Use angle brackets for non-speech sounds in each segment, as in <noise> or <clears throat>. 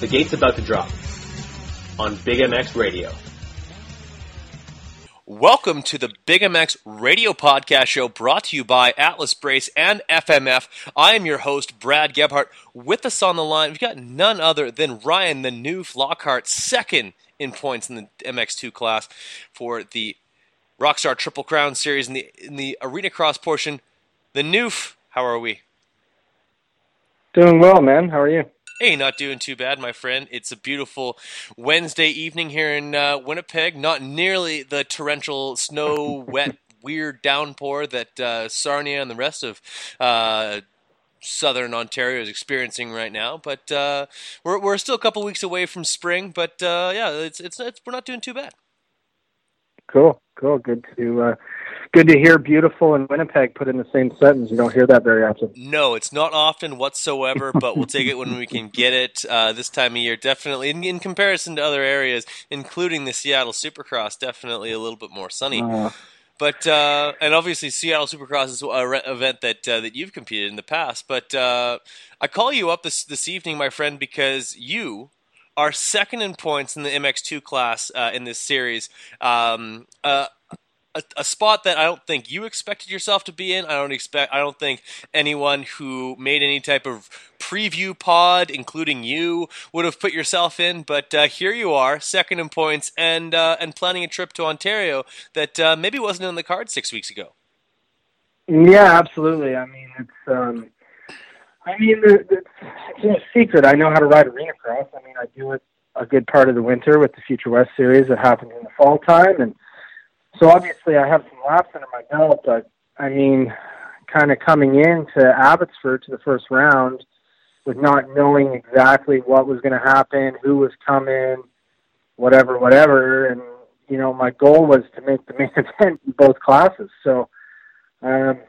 The gate's about to drop on Big MX Radio. Welcome to the Big MX radio podcast show brought to you by Atlas Brace and FMF. I am your host, Brad Gebhart. With us on the line, we've got none other than Ryan, the Newf Lockhart, second in points in the MX2 class for the Rockstar Triple Crown Series in the in the Arena Cross portion. The Noof, how are we? Doing well, man. How are you? Hey, not doing too bad, my friend. It's a beautiful Wednesday evening here in uh, Winnipeg. Not nearly the torrential, snow, wet, weird downpour that uh, Sarnia and the rest of uh, southern Ontario is experiencing right now. But uh, we're we're still a couple weeks away from spring. But uh, yeah, it's, it's it's we're not doing too bad. Cool, cool. Good to uh, good to hear beautiful and Winnipeg put in the same sentence. You don't hear that very often. No, it's not often whatsoever, but we'll take it when we can get it. Uh, this time of year, definitely in, in comparison to other areas, including the Seattle Supercross, definitely a little bit more sunny. Uh, But uh, and obviously Seattle Supercross is an event that uh, that you've competed in the past. But uh, I call you up this this evening, my friend, because you are second in points in the MX2 class uh, in this series. Um, uh, a, a spot that I don't think you expected yourself to be in. I don't expect. I don't think anyone who made any type of preview pod, including you, would have put yourself in. But uh, here you are, second in points, and uh, and planning a trip to Ontario that uh, maybe wasn't in the card six weeks ago. yeah, absolutely. I mean, it's um, I mean, the, it's no secret. I know how to ride arena cross. I mean, I do it a good part of the winter with the Future West series that happens in the fall time, and so obviously I have some laps under my belt. But I mean, kind of coming into Abbotsford to the first round with not knowing exactly what was going to happen, who was coming, whatever, whatever, and you know, my goal was to make the <laughs> main event in both classes. So, um,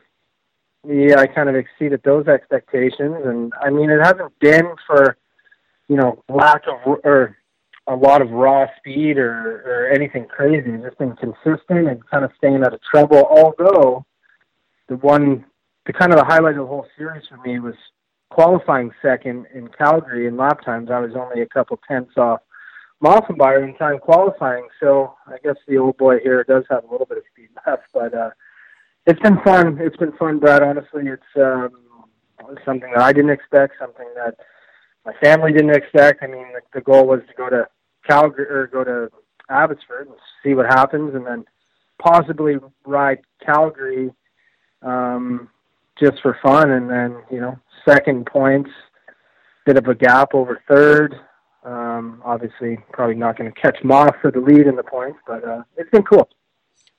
yeah, I kind of exceeded those expectations, and I mean, it hasn't been for you know lack of or a lot of raw speed or or anything crazy. Just been consistent and kind of staying out of trouble. Although the one, the kind of the highlight of the whole series for me was qualifying second in Calgary in lap times. I was only a couple tenths off Moffenbauer in time qualifying. So I guess the old boy here does have a little bit of speed left, but uh, it's been fun. It's been fun, Brad. Honestly, it's um, something that I didn't expect, something that my family didn't expect. I mean, the, the goal was to go to Calgary or go to Abbotsford and see what happens, and then possibly ride Calgary um, just for fun, and then you know, second points, bit of a gap over third. Um, obviously, probably not going to catch Moss for the lead in the points, but uh, it's been cool.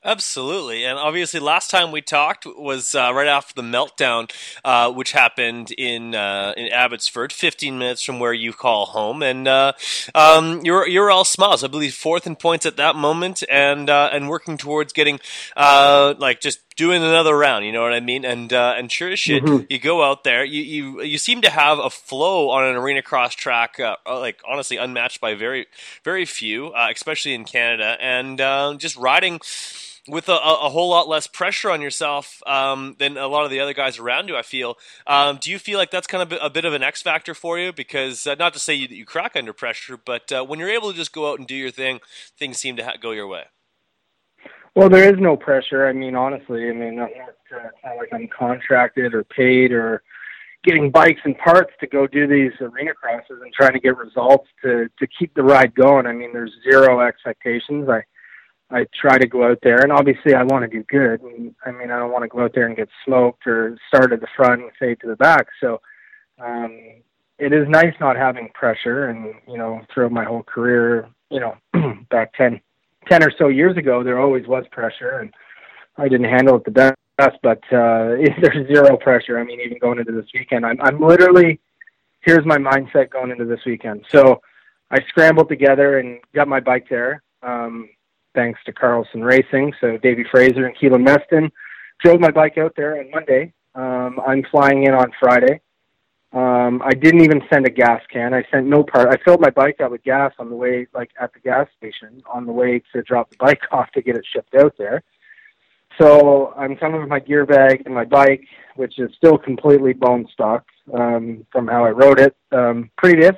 Absolutely, and obviously, last time we talked was uh, right after the meltdown, uh, which happened in uh, in Abbotsford, 15 minutes from where you call home, and uh, um, you're you're all smiles. I believe fourth in points at that moment, and uh, and working towards getting uh, like just doing another round. You know what I mean? And uh, and sure as shit, Mhm. you go out there. You you you seem to have a flow on an arena cross track, uh, uh, like honestly unmatched by very very few, uh, especially in Canada, and um, just riding with a, a a whole lot less pressure on yourself um, than a lot of the other guys around you. I feel. Um, do you feel like that's kind of a bit of an X factor for you? Because uh, not to say you, that you crack under pressure, but uh, when you're able to just go out and do your thing, things seem to ha- go your way. Well, there is no pressure. I mean, honestly, I mean, I'm not, uh, it's not like I'm contracted or paid or getting bikes and parts to go do these arena crosses and trying to get results to to keep the ride going. I mean, there's zero expectations. I I try to go out there, and obviously, I want to do good. And, I mean, I don't want to go out there and get smoked or start at the front and fade to the back. So, um, it is nice not having pressure. And you know, throughout my whole career, you know, <clears throat> back ten 10 or so years ago, there always was pressure, and I didn't handle it the best. But uh, <laughs> there's zero pressure. I mean, even going into this weekend, I'm, I'm literally here's my mindset going into this weekend. So I scrambled together and got my bike there, um, thanks to Carlson Racing. So Davey Fraser and Keelan Meston drove my bike out there on Monday. Um, I'm flying in on Friday. Um, I didn't even send a gas can. I sent no part. I filled my bike up with gas on the way, like at the gas station, on the way to drop the bike <laughs> off to get it shipped out there. So I'm coming with my gear bag and my bike, which is still completely bone stock um, from how I rode it um, previous.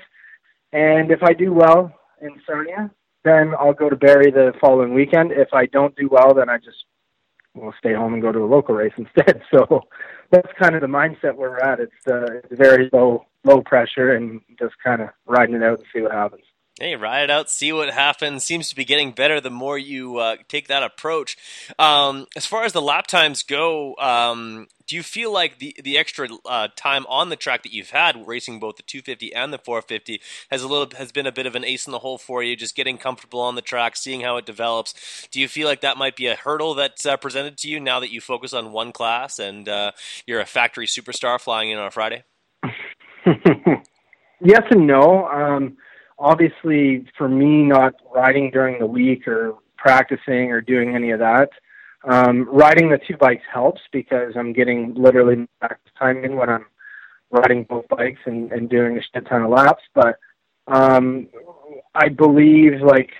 And if I do well in Sarnia, then I'll go to Barrie the following weekend. If I don't do well, then I just will stay home and go to a local race instead. <laughs> So that's kind of the mindset we're at. It's uh, it's very low low pressure and just kind of riding it out and see what happens. Hey, ride it out, see what happens. Seems to be getting better the more you uh, take that approach. Um, as far as the lap times go, um, do you feel like the the extra uh, time on the track that you've had racing both the 250 and the 450 has a little has been a bit of an ace in the hole for you? Just getting comfortable on the track, seeing how it develops. Do you feel like that might be a hurdle that's uh, presented to you now that you focus on one class and uh, you're a factory superstar flying in on a Friday? <laughs> yes and no. Um, obviously, for me, not riding during the week or practicing or doing any of that, um, riding the two bikes helps because I'm getting literally practice time in when I'm riding both bikes and, and doing a shit ton of laps. But um, I believe, like,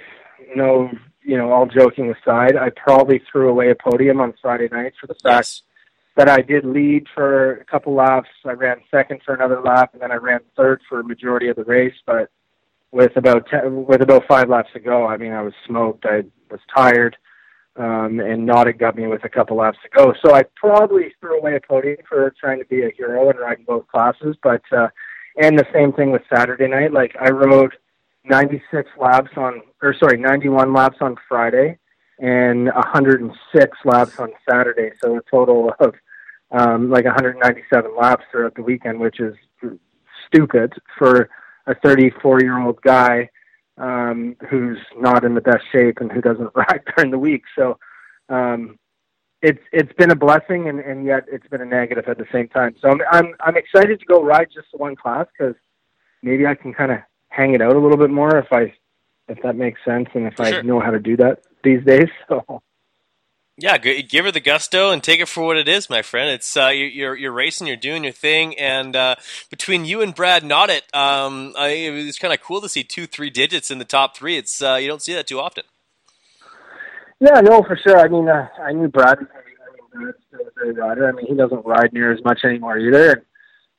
no, you know, all joking aside, I probably threw away a podium on Friday night for the fact Yes. that I did lead for a couple laps. I ran second for another lap, and then I ran third for a majority of the race. But with about ten, with about five laps to go, I mean, I was smoked. I was tired, um, and Nauditt got me with a couple laps to go. So I probably threw away a podium for trying to be a hero and riding both classes. But uh, and the same thing with Saturday night. Like I rode 96 laps on, or sorry, 91 laps on Friday and 106 laps on Saturday. So a total of um, like 197 laps throughout the weekend, which is stupid for a 34 year old guy um, who's not in the best shape and who doesn't <laughs> ride during the week. So um, it's it's been a blessing and, and yet it's been a negative at the same time. So I'm I'm, I'm excited to go ride just one class because maybe I can kind of hang it out a little bit more if I if that makes sense and if For I know how to do that these days. <laughs> So. Yeah, give her the gusto and take it for what it is, my friend. It's uh, you're, you're racing, you're doing your thing, and uh, between you and Brad Nauditt, um, I, it was kind of cool to see two three digits in the top three. It's uh, you don't see that too often. Yeah, no, for sure. I mean, uh, I knew Brad. I mean, Brad's a rider. I mean, he doesn't ride near as much anymore either,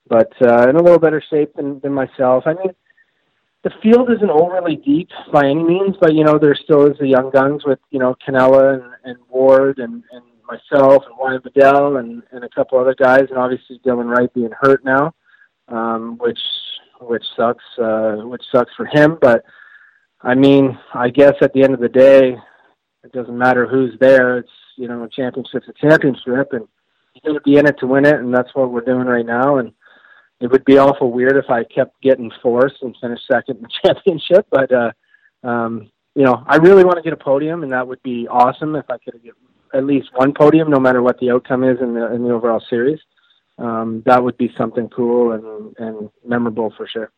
but uh, in a little better shape than, than myself. I mean, the field isn't overly deep by any means, but you know, there still is the young guns with you know Canella and, and Ward and, and myself and Ryan Bedell and, and a couple other guys, and obviously Dylan Wright being hurt now, um, which which sucks, uh, which sucks for him. But I mean, I guess at the end of the day, it doesn't matter who's there. It's you know, a championship's a championship, and you got to be in it to win it, and that's what we're doing right now. And it would be awful weird if I kept getting fourth and finished second in the <laughs> championship. But uh, um, you know, I really want to get a podium, and that would be awesome if I could get at least one podium, no matter what the outcome is in the in the overall series. Um, that would be something cool and and memorable for sure.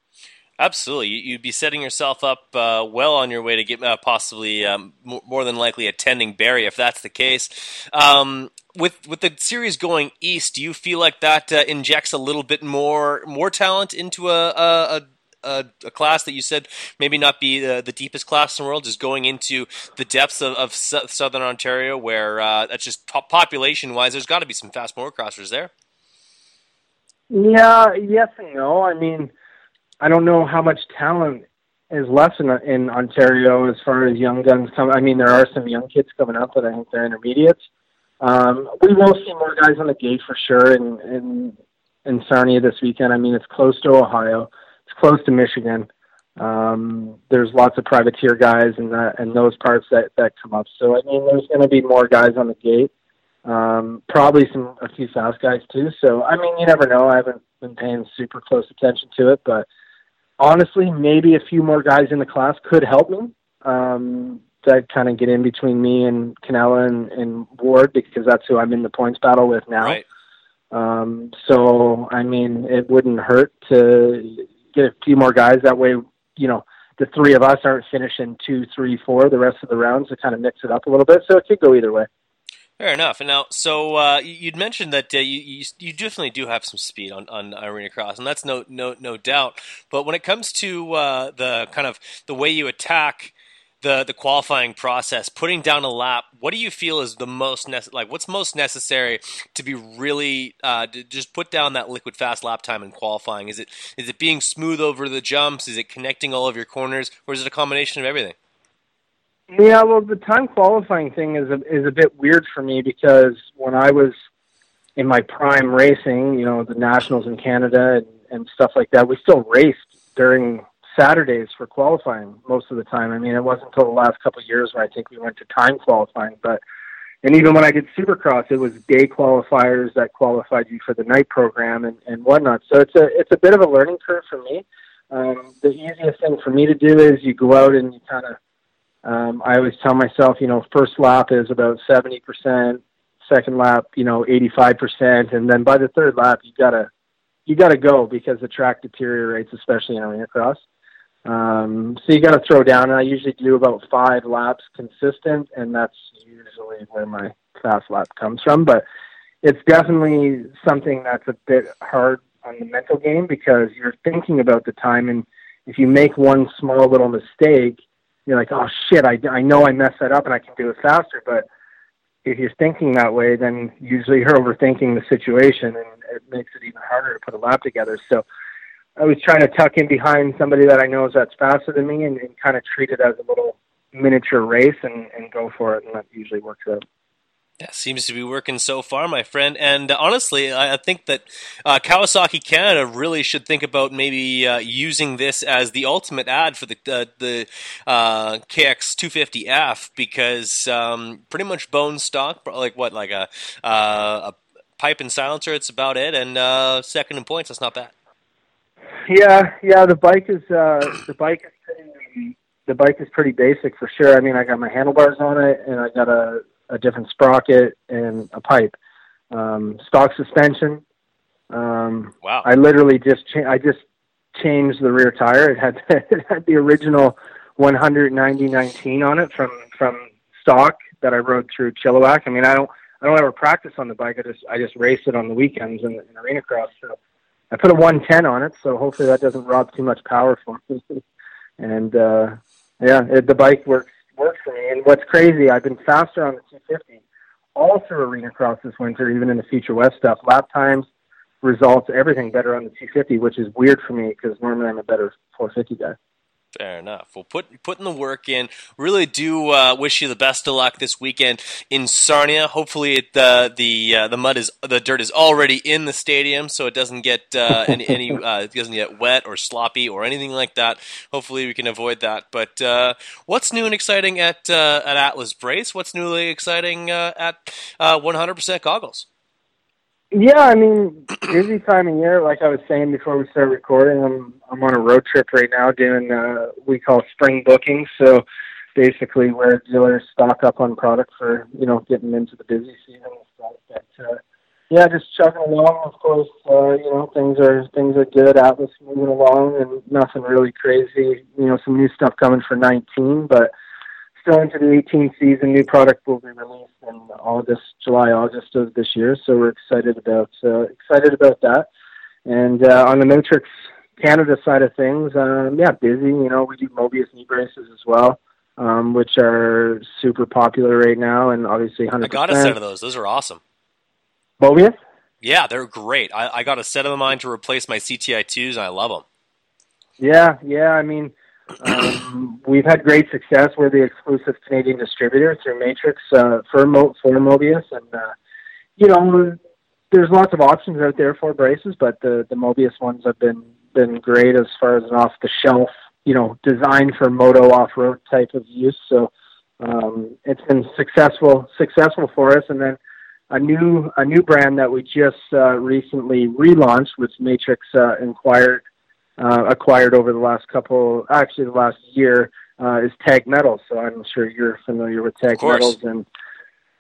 Absolutely, you'd be setting yourself up uh, well on your way to get uh, possibly um, more than likely attending Barrie if that's the case. Um, with with the series going east, do you feel like that uh, injects a little bit more more talent into a, a, a, a class that you said maybe not be the, the, deepest class in the world, just going into the depths of, of southern Ontario, where uh, that's just population wise, there's got to be some fast motocrossers there. Yeah, yes and no. I mean I don't know how much talent is left in in Ontario as far as young guns come. I mean, there are some young kids coming up, but I think they're intermediates. Um, we will see more guys on the gate for sure in in in Sarnia this weekend. I mean, it's close to Ohio, it's close to Michigan. Um, there's lots of privateer guys and that and those parts that that come up. So I mean, there's going to be more guys on the gate. Um, probably some a few fast guys too. So I mean, you never know. I haven't been paying super close attention to it, but honestly, maybe a few more guys in the class could help me. Um, to kind of get in between me and Canella and, and Ward because that's who I'm in the points battle with now. Right. Um, so I mean, it wouldn't hurt to get a few more guys. That way, you know, the three of us aren't finishing two, three, four the rest of the rounds to kind of mix it up a little bit. So it could go either way. Fair enough. And now, so uh, you'd mentioned that uh, you, you, you definitely do have some speed on, on arena cross, and that's no no no doubt. But when it comes to uh, the kind of the way you attack the the qualifying process, putting down a lap, what do you feel is the most nece- like what's most necessary to be really uh, to just put down that liquid fast lap time in qualifying? Is it is it being smooth over the jumps? Is it connecting all of your corners, or is it a combination of everything? Yeah, well, the time qualifying thing is a, is a bit weird for me because when I was in my prime racing, you know, the nationals in Canada and, and stuff like that, we still raced during Saturdays for qualifying most of the time. I mean, it wasn't until the last couple of years where I think we went to time qualifying, but and even when I did Supercross, it was day qualifiers that qualified you for the night program and, and whatnot. So it's a it's a bit of a learning curve for me. Um, the easiest thing for me to do is you go out and you kind of um, I always tell myself, you know, first lap is about 70%, second lap, you know, 85%. And then by the third lap, you gotta, you gotta go because the track deteriorates, especially in arena cross. Um, so you gotta throw down and I usually do about five laps consistent and that's usually where my fast lap comes from. But it's definitely something that's a bit hard on the mental game because you're thinking about the time and if you make one small little mistake, you're like, oh shit, I, I know I messed that up and I can do it faster. But if you're thinking that way, then usually you're overthinking the situation and it makes it even harder to put a lap together. So I was trying to tuck in behind somebody that I know is that's faster than me and, and kind of treat it as a little miniature race and, and go for it. And that usually works out. Yeah, seems to be working so far, my friend. And uh, honestly, I, I, think that uh, Kawasaki Canada really should think about maybe uh, using this as the ultimate ad for the uh, the uh, KX 250F because um, pretty much bone stock, like what, like a uh, a pipe and silencer. It's about it, and second in points. That's not bad. Yeah, yeah. The bike is the bike is pretty, the bike is pretty basic for sure. I mean, I got my handlebars on it, and I got a a different sprocket, and a pipe. Um, stock suspension. Um, wow! I literally just cha- I just changed the rear tire. It had <laughs> it had the original 190-19 on it from from stock that I rode through Chilliwack. I mean, I don't I don't ever practice on the bike. I just I just race it on the weekends in, in arena cross. So I put a 110 on it, so hopefully that doesn't rob too much power from me. <laughs> and uh, yeah, it, the bike works worked for me. And what's crazy, I've been faster on the 250 all through arena cross this winter, even in the Future West stuff. Lap times, results, everything better on the 250, which is weird for me because normally I'm a better 450 guy. Fair enough. Well, put putting the work in. Really do uh, wish you the best of luck this weekend in Sarnia. Hopefully, it, the the uh, the mud is the dirt is already in the stadium, so it doesn't get uh, any, any uh, it doesn't get wet or sloppy or anything like that. Hopefully, we can avoid that. But uh, what's new and exciting at uh, at Atlas Brace? What's newly exciting at 100% Goggles? Yeah, I mean, busy time of year. Like I was saying before we started recording, I'm I'm on a road trip right now doing uh, we call spring bookings. So basically, where dealers stock up on product for you know getting into the busy season. And stuff. But uh, yeah, just chugging along. Of course, uh, you know things are things are good. Atlas moving along, and nothing really crazy. You know, some new stuff coming for 19, but still into the 18 season. New product will be released in August, July, August of this year. So we're excited about uh, excited about that. And uh, on the Matrix Canada side of things, um, yeah, busy. You know, we do Mobius knee braces as well, um, which are super popular right now, and obviously 100%. I got a set of those. Those are awesome. Mobius? Yeah, they're great. I, I got a set of mine to replace my CTI twos, and I love them. Yeah, yeah. I mean, um, we've had great success. We're the exclusive Canadian distributor through Matrix uh, for Mo- for Mobius, and uh, you know, there's lots of options out there for braces, but the the Mobius ones have been been great as far as an off the shelf, you know, designed for moto off road type of use. So um, it's been successful successful for us, and then a new a new brand that we just uh, recently relaunched, which Matrix uh, acquired uh, acquired over the last couple, actually the last year, uh, is Tag Metals. So I'm sure you're familiar with Tag Metals and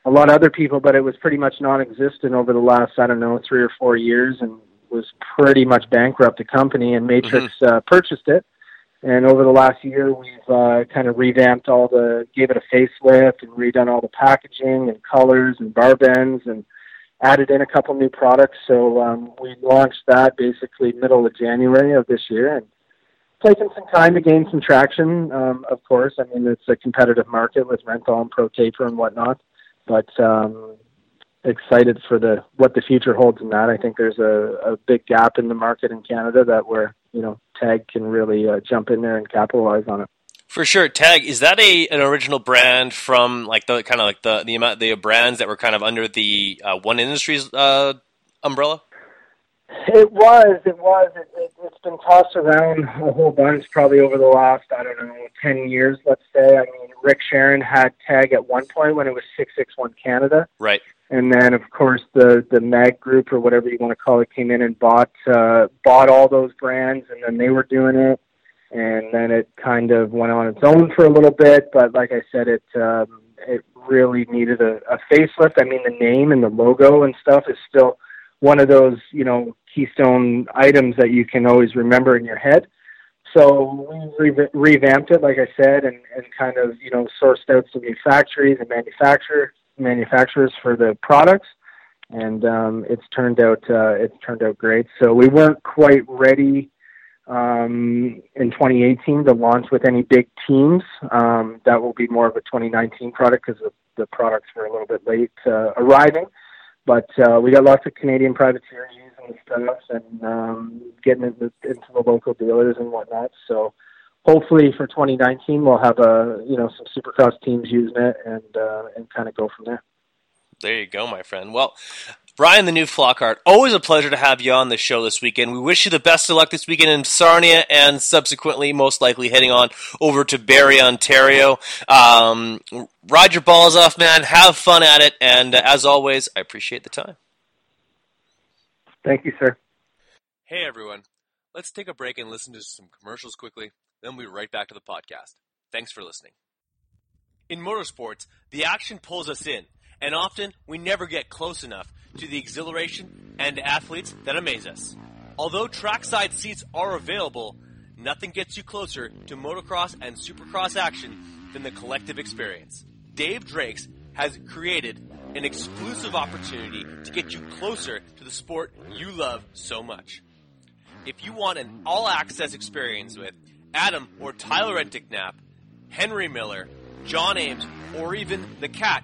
a lot of other people, but it was pretty much non-existent over the last I don't know three or four years, and was pretty much bankrupt the company. And Matrix mm-hmm. uh, purchased it. And over the last year, we've uh, kind of revamped all the, gave it a facelift and redone all the packaging and colors and bar bends and added in a couple new products. So um, we launched that basically middle of January of this year, and taken some time to gain some traction. Um, of course, I mean it's a competitive market with Renthal and Pro Taper and whatnot, but um, excited for the what the future holds in that. I think there's a, a big gap in the market in Canada that where you know Tag can really uh, jump in there and capitalize on it. For sure, Tag is that a an original brand from like the kind of like the the amount the brands that were kind of under the uh, One Industries uh, umbrella. It was, it was. It, it, it's been tossed around a whole bunch, probably over the last I don't know ten years, let's say. I mean, Rick Sharon had Tag at one point when it was Six Six One Canada, right? And then, of course, the the Mag Group or whatever you want to call it came in and bought uh, bought all those brands, and then they were doing it and then it kind of went on its own for a little bit. But like I said, it um, it really needed a, a facelift. I mean, the name and the logo and stuff is still one of those you know keystone items that you can always remember in your head. So we re- revamped it, like I said, and, and kind of you know sourced out some new factories and manufacturer manufacturers for the products, and um, it's turned out uh, it's turned out great. So we weren't quite ready um, in 2018 to launch with any big teams. Um, that will be more of a 2019 product because the, the products were a little bit late uh, arriving. But uh, we got lots of Canadian privateers using the stuff and um, getting into, into the local dealers and whatnot. So hopefully for 2019 we'll have a you know some Supercross teams using it and uh, and kind of go from there. There you go, my friend. Well, Brian, the Newf Lockhart, always a pleasure to have you on the show this weekend. We wish you the best of luck this weekend in Sarnia and subsequently, most likely, heading on over to Barrie, Ontario. Um, ride your balls off, man. Have fun at it. And uh, as always, I appreciate the time. Thank you, sir. Hey, everyone. Let's take a break and listen to some commercials quickly. Then we'll be right back to the podcast. Thanks for listening. In motorsports, the action pulls us in and often we never get close enough to the exhilaration and athletes that amaze us. Although trackside seats are available, nothing gets you closer to motocross and supercross action than the collective experience. Dave Drakes has created an exclusive opportunity to get you closer to the sport you love so much. If you want an all access experience with Adam or Tyler Enticknap, Henry Miller, John Ames, or even the cat,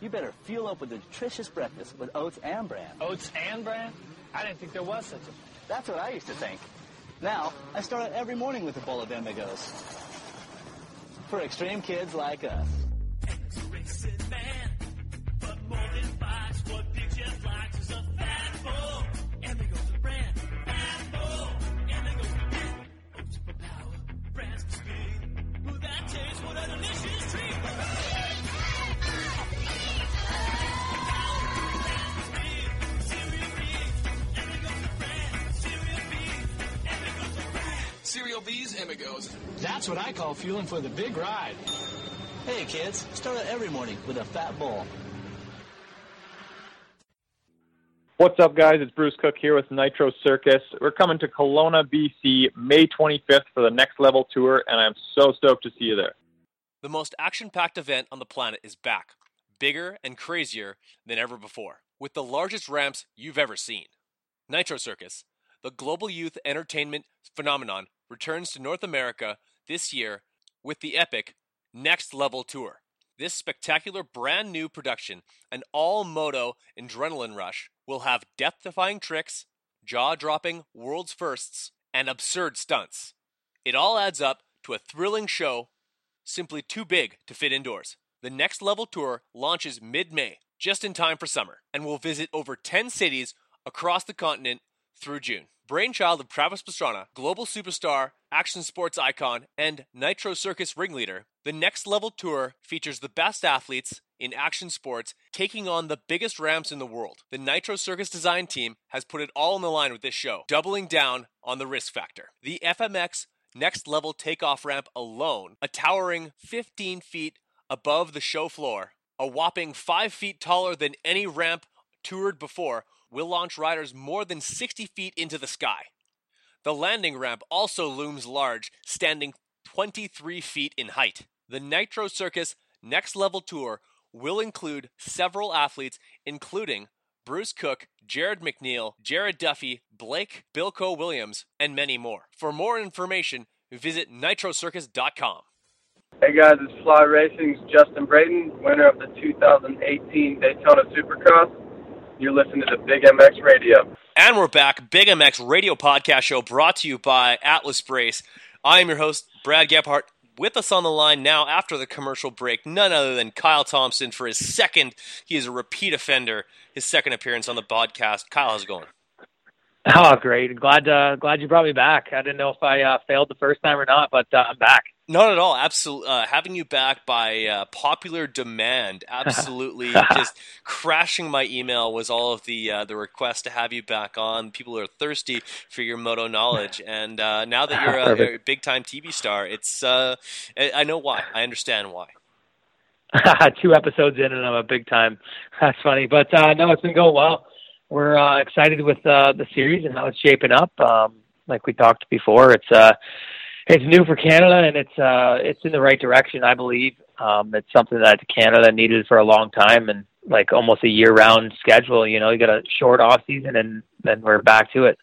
you better fuel up with a nutritious breakfast with oats and bran. Oats and bran? I didn't think there was such a thing. That's what I used to think. Now, I start out every morning with a bowl of Amigos. For extreme kids like us. Cereal these amigos. That's what I call fueling for the big ride. Hey kids, start out every morning with a fat bowl. What's up, guys? It's Bruce Cook here with Nitro Circus. We're coming to Kelowna, BC, May 25th for the Next Level Tour, and I'm so stoked to see you there. The most action packed event on the planet is back, bigger and crazier than ever before, with the largest ramps you've ever seen. Nitro Circus, the global youth entertainment phenomenon, returns to North America this year with the epic Next Level Tour. This spectacular brand new production, an all moto adrenaline rush, will have death defying tricks, jaw dropping world's firsts, and absurd stunts. It all adds up to a thrilling show simply too big to fit indoors. The Next Level Tour launches mid May, just in time for summer, and will visit over 10 cities across the continent through June. Brainchild of Travis Pastrana, global superstar, action sports icon, and Nitro Circus ringleader, the Next Level Tour features the best athletes in action sports taking on the biggest ramps in the world. The Nitro Circus design team has put it all on the line with this show, doubling down on the risk factor. The FMX Next Level takeoff ramp alone, a towering 15 feet above the show floor, a whopping 5 feet taller than any ramp toured before, will launch riders more than 60 feet into the sky. The landing ramp also looms large, standing 23 feet in height. The Nitro Circus Next Level Tour will include several athletes, including Bruce Cook, Jared McNeil, Jared Duffy, Blake Bilko Williams, and many more. For more information, visit nitrocircus.com. Hey guys, it's Fly Racing's Justin Brayton, winner of the 2018 Daytona Supercross. You're listening to the Big MX Radio. And we're back. Big MX Radio Podcast Show brought to you by Atlas Brace. I am your host, Brad Gephardt. With us on the line now after the commercial break, none other than Kyle Thompson for his second. He is a repeat offender. His second appearance on the podcast. Kyle, how's it going? Oh, great! Glad uh, glad you brought me back. I didn't know if I uh, failed the first time or not, but uh, I'm back. Not at all. Absolutely, uh, having you back by uh, popular demand. <laughs> Absolutely, just crashing my email was all of the uh, the requests to have you back on. People are thirsty for your moto knowledge, and uh, now that you're <laughs> a, a big time TV star, it's uh, I know why. I understand why. <laughs> Two episodes in, and I'm a big time. That's funny, but uh, no, it's been going well. We're uh, excited with uh, the series and how it's shaping up. Um, like we talked before, it's uh, it's new for Canada and it's uh it's in the right direction, I believe. Um it's something that Canada needed for a long time and like almost a year round schedule, you know, you got a short off season and then we're back to it.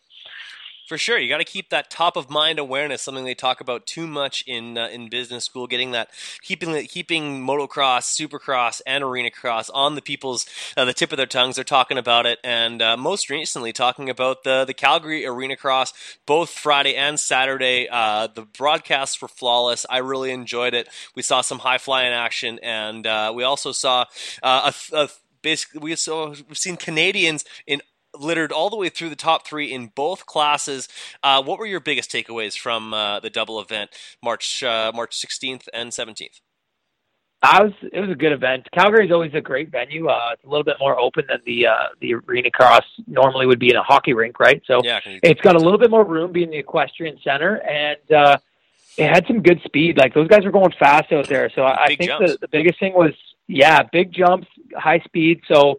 For sure, you got to keep that top of mind awareness. Something they talk about too much in uh, in business school. Getting that, keeping keeping motocross, supercross, and arena cross on the people's uh, the tip of their tongues. They're talking about it, and uh, most recently talking about the the Calgary Arena Cross, both Friday and Saturday. Uh, the broadcasts were flawless. I really enjoyed it. We saw some high flying action, and uh, we also saw uh, a, a basically we saw we've seen Canadians in littered all the way through the top three in both classes. Uh, what were your biggest takeaways from uh, the double event, March uh, March 16th and 17th? I was it was a good event. Calgary is always a great venue. Uh, it's a little bit more open than the uh, the arena cross normally would be in a hockey rink, right? So yeah, it's got a little bit more room being the equestrian center, and uh, it had some good speed. Like those guys were going fast out there. So I, I think the, the biggest thing was yeah, big jumps, high speed. So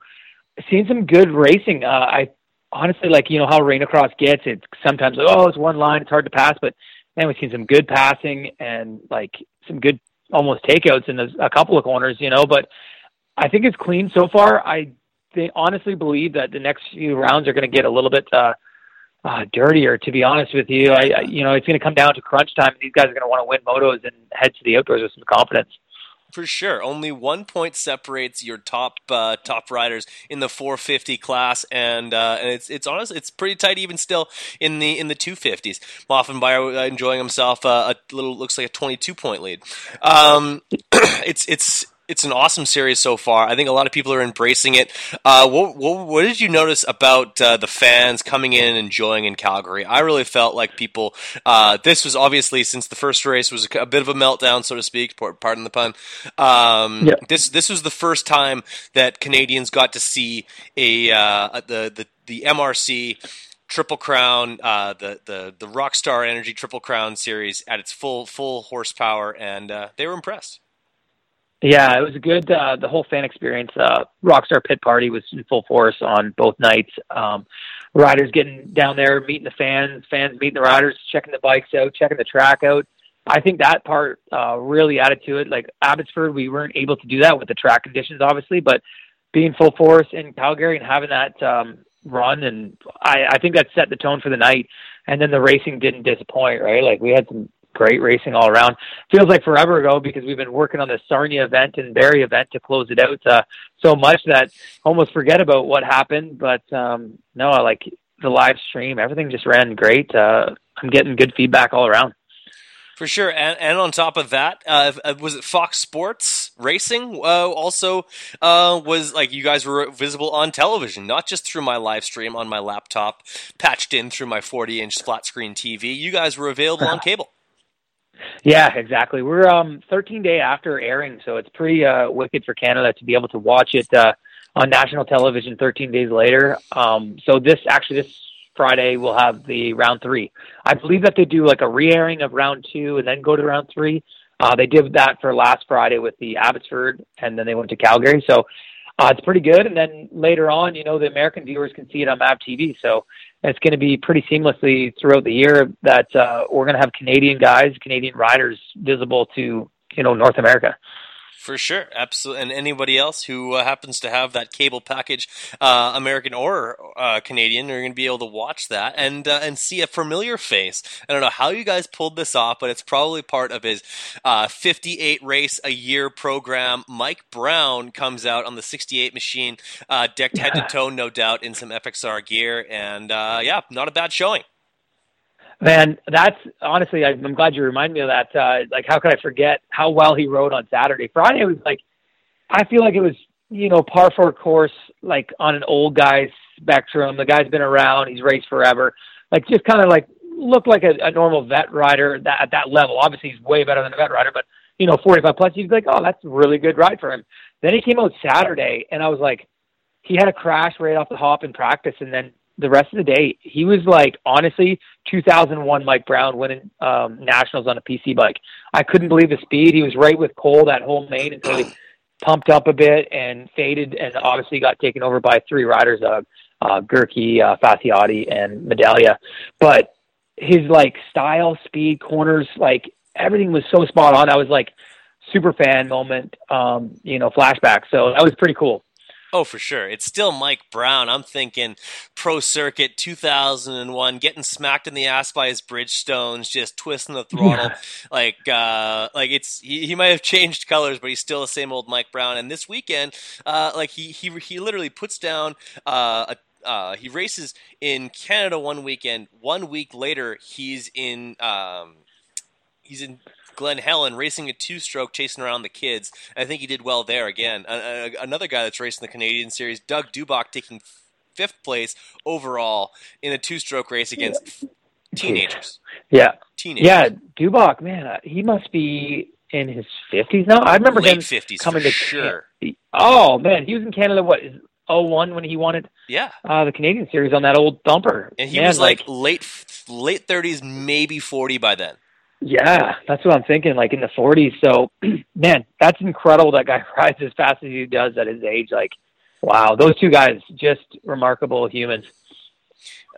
seen some good racing. Uh, I honestly like you know how arena cross gets. It's sometimes like, oh, it's one line, it's hard to pass, but man, we've seen some good passing and like some good almost takeouts in a, couple of corners, you know. But I think it's clean so far. I honestly believe that the next few rounds are going to get a little bit uh, uh, dirtier. To be honest with you, I, I you know it's going to come down to crunch time. These guys are going to want to win motos and head to the outdoors with some confidence. For sure, only one point separates your top uh, top riders in the 450 class, and uh, and it's it's honest, it's pretty tight even still in the in the 250s. Moffenbauer enjoying himself uh, a little looks like a 22 point lead. Um, <clears throat> it's it's it's an awesome series so far. I think a lot of people are embracing it. Uh, what, what, what, did you notice about uh, the fans coming in and enjoying in Calgary? I really felt like people. Uh, this was obviously since the first race was a, a, bit of a meltdown, so to speak. Pardon the pun. Um, yeah. This this was the first time that Canadians got to see a uh, the the the MRC Triple Crown, uh, the the the Rockstar Energy Triple Crown series at its full full horsepower, and uh, they were impressed. Yeah, it was a good. Uh, the whole fan experience. Uh, Rockstar Pit Party was in full force on both nights. Um, riders getting down there, meeting the fans, fans meeting the riders, checking the bikes out, checking the track out. I think that part uh, really added to it. Like Abbotsford, we weren't able to do that with the track conditions, obviously, but being full force in Calgary and having that um, run, and I, I think that set the tone for the night. And then the racing didn't disappoint, right? Like we had some great racing all around. Feels like forever ago because we've been working on the Sarnia event and Barrie event to close it out uh, so much that almost forget about what happened. But um, no, I like the live stream. Everything just ran great. Uh, I'm getting good feedback all around. For sure, and, and on top of that, uh, uh was it Fox Sports Racing? Uh, also, uh, was like you guys were visible on television, not just through my live stream on my laptop, patched in through my 40-inch flat screen TV. You guys were available on <laughs> cable. Yeah, exactly. We're um 13 day after airing, so it's pretty uh, wicked for Canada to be able to watch it uh, on national television 13 days later. Um, so this actually this Friday we'll have the round three. I believe that they do like a re-airing of round two and then go to round three. Uh, they did that for last Friday with the Abbotsford, and then they went to Calgary. So uh, it's pretty good. And then later on, you know, the American viewers can see it on MAVTV. So it's going to be pretty seamlessly throughout the year that uh, we're going to have Canadian guys, Canadian riders visible to you know North America. For sure, absolutely. And anybody else who uh, happens to have that cable package, uh, American or uh, Canadian, are going to be able to watch that and uh, and see a familiar face. I don't know how you guys pulled this off, but it's probably part of his uh, 58 race a year program. Mike Brown comes out on the 68 machine, uh, decked head to toe, no doubt, in some FXR gear, and yeah, not a bad showing. Man, that's honestly, I'm glad you remind me of that. Uh, like, how could I forget how well he rode on Saturday? Friday was like, I feel like it was, you know, par for course, like on an old guy's spectrum. The guy's been around, he's raced forever. Like, just kind of like looked like a, a normal vet rider that, at that level. Obviously, he's way better than a vet rider, but you know, 45 plus, you'd like, oh, that's a really good ride for him. Then he came out Saturday, and I was like, he had a crash right off the hop in practice, and then the rest of the day, he was like honestly 2001 Mike Brown winning um, nationals on a PC bike. I couldn't believe the speed. He was right with Cole that whole main until he pumped up a bit and faded, and obviously got taken over by three riders, uh, uh, Gurkey, uh, Fasciotti, and Medaglia. But his like style, speed, corners, like everything was so spot on. I was like super fan moment, um, you know, flashback. So that was pretty cool. Oh, for sure. It's still Mike Brown. I'm thinking Pro Circuit 2001, getting smacked in the ass by his Bridgestones, just twisting the throttle. like, uh, like it's he, he might have changed colors, but he's still the same old Mike Brown. And this weekend, uh, like he he he literally puts down uh, a uh, he races in Canada one weekend. One week later, he's in um, he's in Glen Helen racing a two stroke, chasing around the kids. I think he did well there again. Uh, another guy that's racing the Canadian Series, Doug Dubach, taking fifth place overall in a two stroke race against <laughs> teenagers. Yeah. Teenagers. Yeah, Dubach, man, uh, he must be in his 50s now. I remember Late him 50s coming to sure. Can- oh, man, he was in Canada, what, 01 when he wanted? Yeah. Uh, the Canadian Series on that old thumper. And he man, was like, late late 30s, maybe 40 by then. Yeah, that's what I'm thinking. Like in the 40s. So, <clears throat> man, that's incredible. That guy <laughs> rides as fast as he does at his age. Like, wow, those two guys just remarkable humans.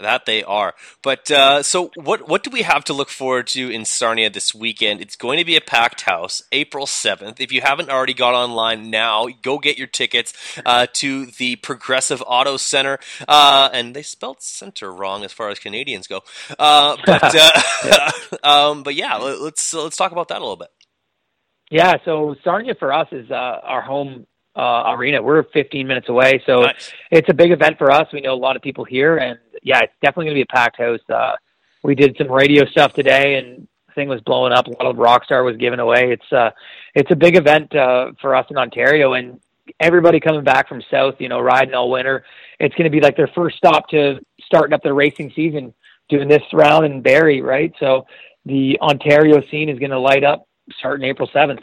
That they are. But uh, so, what what do we have to look forward to in Sarnia this weekend? It's going to be a packed house, April seventh. If you haven't already got online now, go get your tickets uh, to the Progressive Auto Center. Uh, and they spelled center wrong as far as Canadians go. Uh, but uh, <laughs> <laughs> um, but yeah, let's let's talk about that a little bit. Yeah, so Sarnia for us is uh, our home uh, arena. We're 15 minutes away, so nice. it's a big event for us. We know a lot of people here, and yeah, it's definitely going to be a packed house. Uh, we did some radio stuff today, and thing was blowing up. A lot of Rockstar was given away. It's uh, it's a big event uh, for us in Ontario, and everybody coming back from South, you know, riding all winter. It's going to be like their first stop to starting up their racing season, doing this round in Barrie, right? So the Ontario scene is going to light up starting April 7th.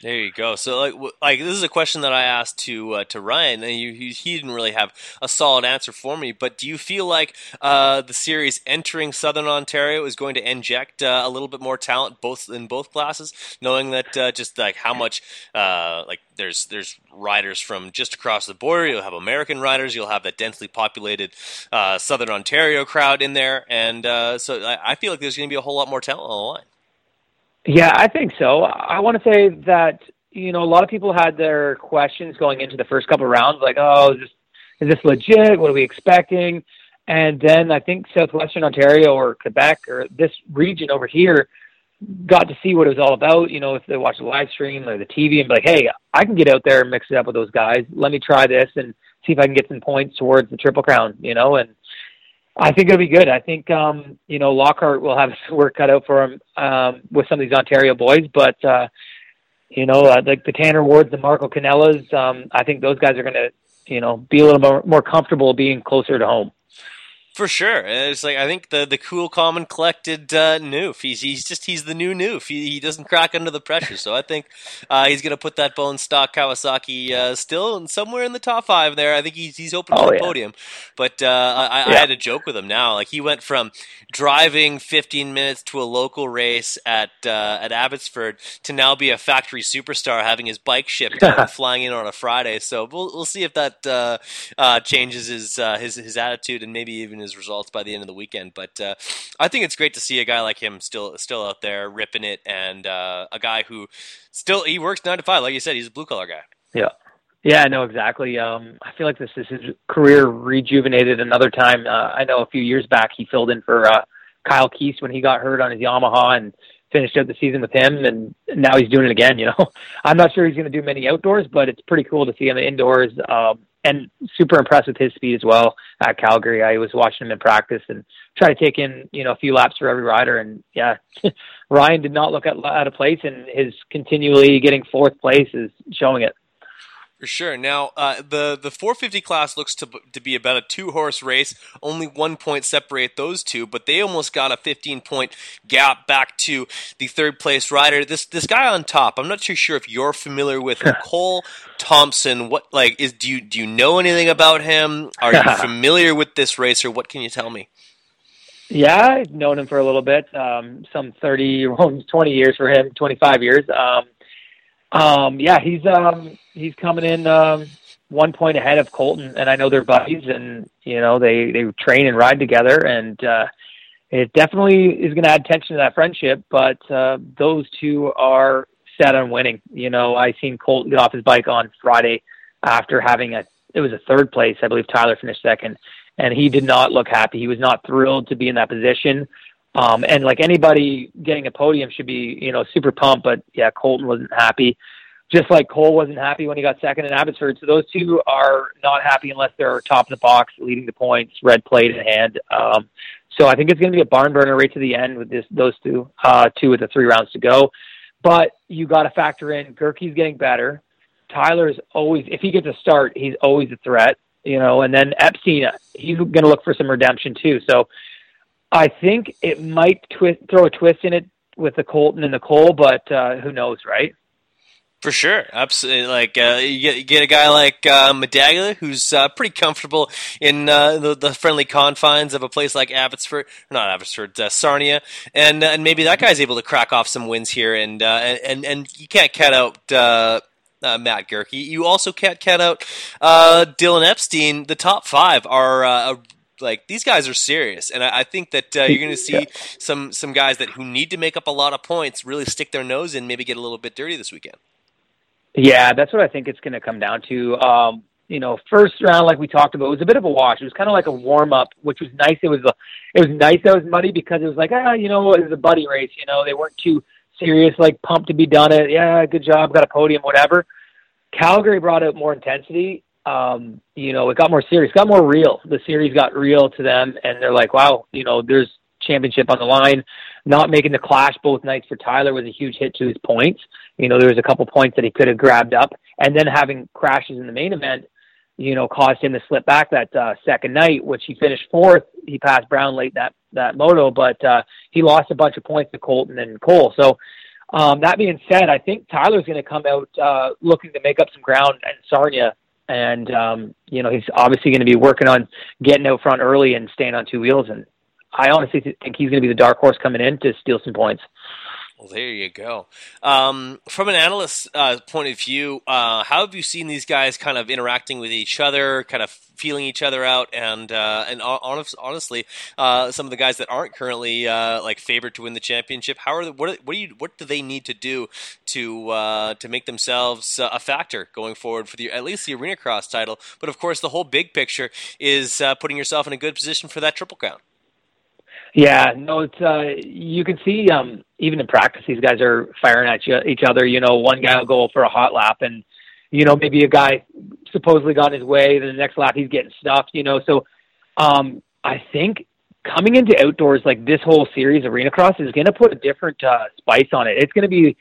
There you go. So, like, like this is a question that I asked to uh, to Ryan, and you, he, he didn't really have a solid answer for me. But do you feel like uh, the series entering Southern Ontario is going to inject uh, a little bit more talent both in both classes, knowing that uh, just like how much uh, like there's there's riders from just across the border. You'll have American riders. You'll have that densely populated uh, Southern Ontario crowd in there, and so I, I feel like there's going to be a whole lot more talent on the line. Yeah, I think so. I want to say that you know a lot of people had their questions going into the first couple of rounds, like, "Oh, is this is this legit? What are we expecting?" And then I think Southwestern Ontario or Quebec or this region over here got to see what it was all about. You know, if they watch the live stream or the TV and be like, "Hey, I can get out there and mix it up with those guys. Let me try this and see if I can get some points towards the Triple Crown." You know, and I think it'll be good. I think um, you know Lockhart will have <laughs> his work cut out for him um, with some of these Ontario boys, but uh, you know, uh, like the Tanner Wards, the Marco Canellas, um, I think those guys are going to you know be a little more, more comfortable being closer to home. For sure, it's like I think the the cool, common, collected uh, Newf. He's he's just he's the new Newf. He, he doesn't crack under the pressure. So I think uh, he's going to put that bone stock Kawasaki uh, still somewhere in the top five there. I think he's he's open oh, for the yeah. podium. But uh, I, I had a joke with him now. Like he went from driving 15 minutes to a local race at uh, at Abbotsford to now be a factory superstar, having his bike shipped and <laughs> flying in on a Friday. So we'll we'll see if that uh, changes his his his attitude and maybe even his his results by the end of the weekend. But uh, I think it's great to see a guy like him still still out there ripping it, and uh, a guy who still he works nine to five. Like you said, he's a blue collar guy. Yeah. Yeah, no, exactly. Um, I feel like this is his career rejuvenated another time. Uh, I know a few years back he filled in for uh, Kyle Keast when he got hurt on his Yamaha and finished out the season with him, and now he's doing it again. You know, <laughs> I'm not sure he's going to do many outdoors, but it's pretty cool to see him indoors. Um, and super impressed with his speed as well at Calgary. I was watching him in practice and try to take in, you know, a few laps for every rider. And yeah, <laughs> Ryan did not look at, out of place, and his continually getting fourth place is showing it. For sure. Now, uh, the the 450 class looks to to be about a two horse race. Only one point separate those two, but they almost got a 15 point gap back to the third place rider. This this guy on top. I'm not too sure if you're familiar with Cole Thompson. What like is do you do you know anything about him? Are you <laughs> familiar with this racer? What can you tell me? Yeah, I've known him for a little bit. Um, some 30, <laughs> 20 years for him, 25 years. Um, um, yeah, he's um, he's coming in um, one point ahead of Colton, and I know they're buddies, and you know they they train and ride together, and uh, it definitely is going to add tension to that friendship. But uh, those two are set on winning. You know, I seen Colton get off his bike on Friday after having a it was a third place, I believe Tyler finished second, and he did not look happy. He was not thrilled to be in that position. Um, and like anybody getting a podium should be, you know, super pumped. But yeah, Colton wasn't happy, just like Cole wasn't happy when he got second in Abbotsford. So those two are not happy unless they're top of the box, leading the points, red plate in hand. Um, so I think it's going to be a barn burner right to the end with this those two, uh, two with the three rounds to go. But you got to factor in Goerke's getting better. Tyler's always, if he gets a start, he's always a threat, you know. And then Epstein, he's going to look for some redemption too. So I think it might twist, throw a twist in it with the Colton and the Cole, but uh, who knows, right? For sure, absolutely. Like uh, you, get, you get a guy like uh, Medaglia, who's uh, pretty comfortable in uh, the, the, friendly confines of a place like Abbotsford, not Abbotsford, uh, Sarnia, and and maybe that guy's able to crack off some wins here, and uh, and and you can't cut out. Uh, Matt Goerke. You also can't cut out Dylan Epstein. The top five are like these guys are serious, and I, I think that uh, you're going to see <laughs> yeah. some some guys that who need to make up a lot of points really stick their nose in, maybe get a little bit dirty this weekend. Yeah, that's what I think it's going to come down to. Um, you know, first round, like we talked about, it was a bit of a wash. It was kind of like a warm up, which was nice. It was a, it was nice that it was muddy because it was like, ah, you know, it was a buddy race. You know, they weren't too serious, like pumped to be done it. Yeah, good job, got a podium, whatever. Calgary brought out more intensity, um, you know, it got more serious, got more real. The series got real to them, and they're like, wow, you know, there's championship on the line. Not making the clash both nights for Tyler was a huge hit to his points. You know, there was a couple points that he could have grabbed up, and then having crashes in the main event, you know, caused him to slip back that uh, second night, which he finished fourth. He passed Brown late that that moto, but uh, he lost a bunch of points to Colton and Cole. So Um, that being said, I think Tyler's going to come out uh, looking to make up some ground in Sarnia, and um, you know he's obviously going to be working on getting out front early and staying on two wheels. And I honestly think he's going to be the dark horse coming in to steal some points. Well, there you go. Um, from an analyst uh, point of view, uh, how have you seen these guys kind of interacting with each other, kind of feeling each other out, and uh, and honest, honestly, uh, some of the guys that aren't currently uh, like favored to win the championship, how are the, what what do you what do they need to do to uh, to make themselves a factor going forward for the at least the arena cross title? But of course, the whole big picture is putting yourself in a good position for that triple crown. Yeah, no, it's uh, you can see um, even in practice, these guys are firing at each other. You know, one guy will go for a hot lap, and you know maybe a guy supposedly got his way. Then the next lap he's getting stuffed. You know, so um, I think coming into outdoors like this whole series arena cross is going to put a different uh, spice on it. It's going to be,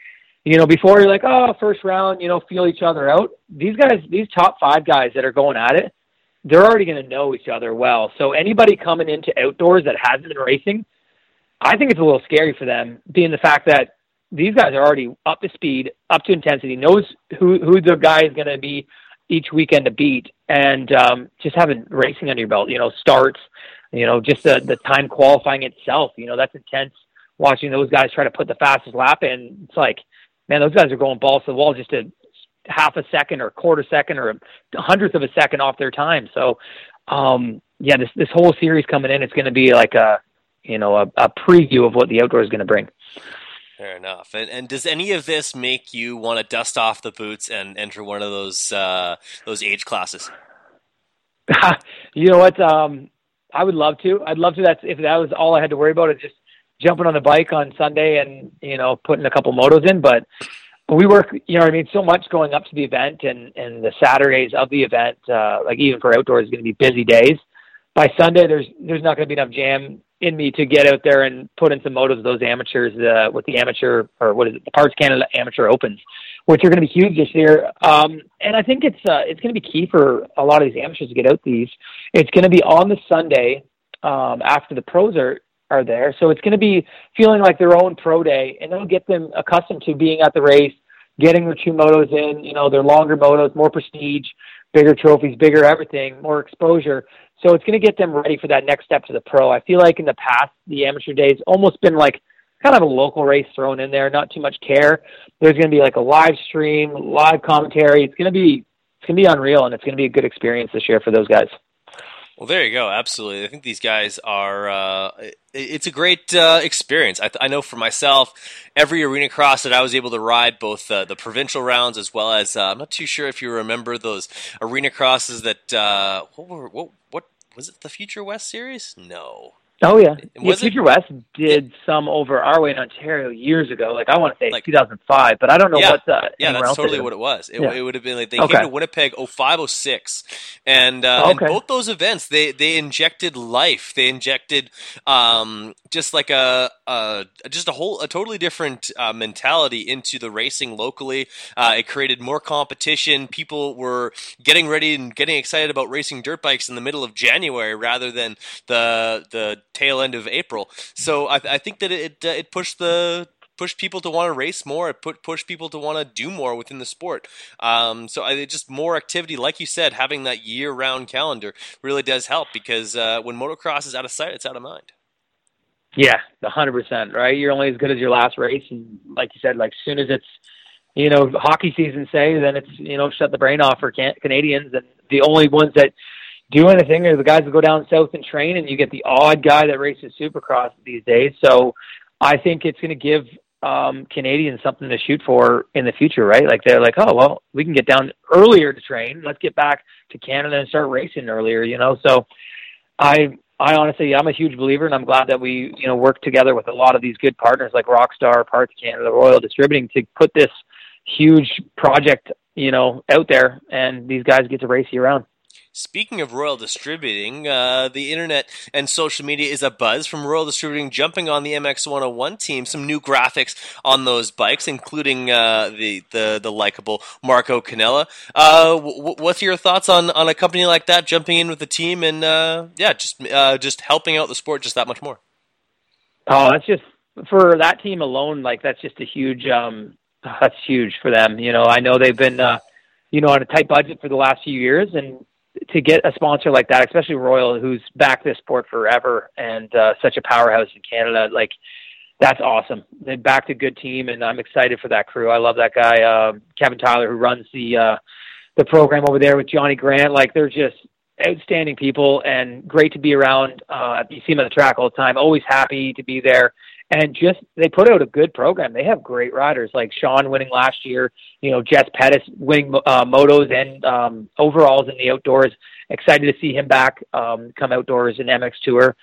you know, before you're like, oh, first round, you know, feel each other out. These guys, these top five guys that are going at it, they're already going to know each other well. So anybody coming into outdoors that hasn't been racing, I think it's a little scary for them, being the fact that these guys are already up to speed, up to intensity, knows who who the guy is going to be each weekend to beat, and um, just having racing under your belt, you know, starts, you know, just the the time qualifying itself, you know, that's intense. Watching those guys try to put the fastest lap in, it's like, man, those guys are going balls to the wall just to half a second or a quarter second or a hundredth of a second off their time. So, um, yeah, this this whole series coming in, it's going to be like a you know a, a preview of what the outdoor is going to bring. Fair enough. And, and does any of this make you want to dust off the boots and enter one of those uh, those age classes? <laughs> you know what? Um, I would love to. I'd love to. That's if that was all I had to worry about. Is just jumping on the bike on Sunday and you know putting a couple motos in. But we work, you know, I mean, so much going up to the event and and the Saturdays of the event, uh, like even for outdoors, is going to be busy days. By Sunday, there's there's not going to be enough jam in me to get out there and put in some of those amateurs uh, with the amateur or what is it, the Parts Canada Amateur Opens, which are going to be huge this year. Um, and I think it's uh, it's going to be key for a lot of these amateurs to get out these. It's going to be on the Sunday um, after the pros are are there. So it's going to be feeling like their own pro day, and it'll get them accustomed to being at the race, getting their two motos in. You know, their longer motos, more prestige, bigger trophies, bigger everything, more exposure. So it's going to get them ready for that next step to the pro. I feel like in the past, the amateur days almost been like kind of a local race thrown in there, not too much care. There's going to be like a live stream, live commentary. It's going to be it's going to be unreal, and it's going to be a good experience this year for those guys. Well, there you go. Absolutely. I think these guys are, uh, it's a great uh, experience. I, th- I, know for myself, every arena cross that I was able to ride, both uh, the provincial rounds as well as, uh, I'm not too sure if you remember those arena crosses that, uh, what, were, what, what was it, the Future West series? No. Oh yeah, yeah Future West did some over our way in Ontario years ago. Like I want to say like, 2005, but I don't know yeah, what. Uh, yeah, that's totally what it was. It, yeah. it, would have been like they okay. came to Winnipeg 0506, and, uh, okay. and both those events they they injected life. They injected um, just like a, a, just a whole a totally different uh, mentality into the racing locally. Uh, it created more competition. People were getting ready and getting excited about racing dirt bikes in the middle of January rather than the the tail end of April. So I, I think that it uh, it pushed the pushed people to want to race more. It put pushed people to want to do more within the sport. Um, so I, just more activity, like you said, having that year round calendar really does help because uh, when motocross is out of sight, it's out of mind. Yeah, hundred percent. Right, you're only as good as your last race, and like you said, like soon as it's you know hockey season, say, then it's you know shut the brain off for can- Canadians, and the only ones that do anything or the guys that go down south and train, and you get the odd guy that races Supercross these days. So I think it's going to give um, Canadians something to shoot for in the future, right? Like they're like, oh well, we can get down earlier to train. Let's get back to Canada and start racing earlier, you know. So I I honestly I'm a huge believer, and I'm glad that we you know work together with a lot of these good partners like Rockstar, Parts Canada, Royal Distributing to put this huge project you know out there, and these guys get to race year round. Speaking of Royal Distributing, uh, the internet and social media is a buzz from Royal Distributing jumping on the MX101 team. Some new graphics on those bikes, including uh, the the the likable Marco Canella. Uh, w- what's your thoughts on, on a company like that jumping in with the team and uh, yeah, just uh, just helping out the sport just that much more? Oh, that's just for that team alone, like that's just a huge, um, that's huge for them. You know, I know they've been, uh, you know, on a tight budget for the last few years, and to get a sponsor like that, especially Royal, who's backed this sport forever and uh, such a powerhouse in Canada, like that's awesome. They backed a good team, and I'm excited for that crew. I love that guy, uh, Kevin Tyler, who runs the uh, the program over there with Johnny Grant. Like they're just outstanding people and great to be around. Uh, you see them at the track all the time. Always happy to be there. And just they put out a good program. They have great riders like Sean winning last year. You know, Jess Pettis winning uh, motos and um, overalls in the outdoors. Excited to see him back um, come outdoors in MX Tour.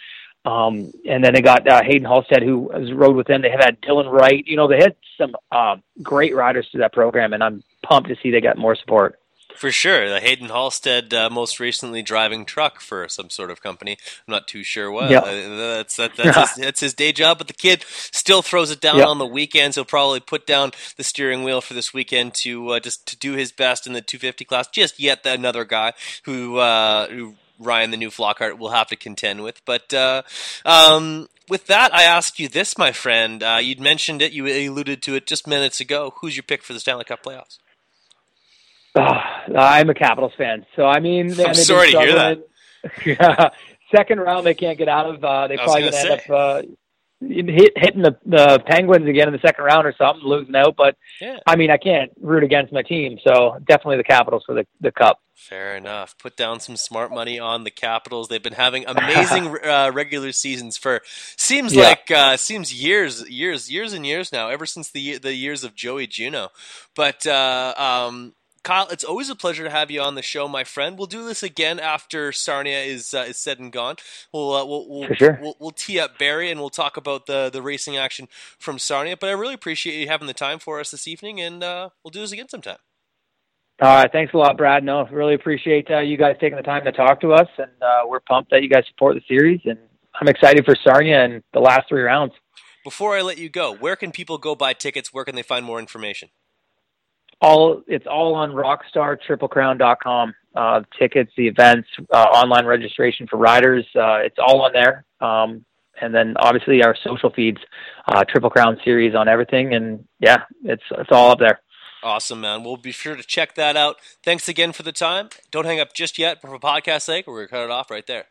Um, and then they got uh, Hayden Halstead, who has rode with them. They have had Dylan Wright. You know, they had some uh, great riders to that program, and I'm pumped to see they got more support. For sure, the Hayden Halstead uh, most recently driving truck for some sort of company. I'm not too sure what. Yep. Uh, that's that, that's, his, that's his day job, but the kid still throws it down Yep. on the weekends. He'll probably put down the steering wheel for this weekend to uh, just to do his best in the 250 class. Just yet another guy who uh, who Ryan, the Newf Lockhart, will have to contend with. But uh, um, with that, I ask you this, my friend. Uh, you'd mentioned it, you alluded to it just minutes ago. Who's your pick for the Stanley Cup playoffs? Ah, I'm a Capitals fan, so I mean, they- <laughs> I'm sorry to hear struggling. <laughs> yeah, second round they can't get out of. Uh, they probably gonna end up uh, hit, hitting the, the Penguins again in the second round or something, losing out. But Yeah. I mean, I can't root against my team, so definitely the Capitals for the the cup. Fair enough. Put down some smart money on the Capitals. They've been having amazing <laughs> uh, regular seasons for seems Yeah. like uh, seems years, years, years and years now. Ever since the the years of Joey Juneau. But uh, um, Kyle, it's always a pleasure to have you on the show, my friend. We'll do this again after Sarnia is uh, is said and gone. We'll uh, we'll we'll, sure. we'll we'll tee up Barrie and we'll talk about the the racing action from Sarnia. But I really appreciate you having the time for us this evening, and uh, we'll do this again sometime. All right, thanks a lot, Brad. No, really appreciate uh, you guys taking the time to talk to us, and uh, we're pumped that you guys support the series, and I'm excited for Sarnia and the last three rounds. Before I let you go, where can people go buy tickets? Where can they find more information? All it's all on rockstartriplecrown.com uh tickets the events uh, online registration for riders uh it's all on there um and then obviously our social feeds uh triple crown series on everything and yeah it's it's all up there Awesome, man. We'll be sure to check that out. Thanks again for the time. Don't hang up just yet, but for podcast sake, we're to cut it off right there.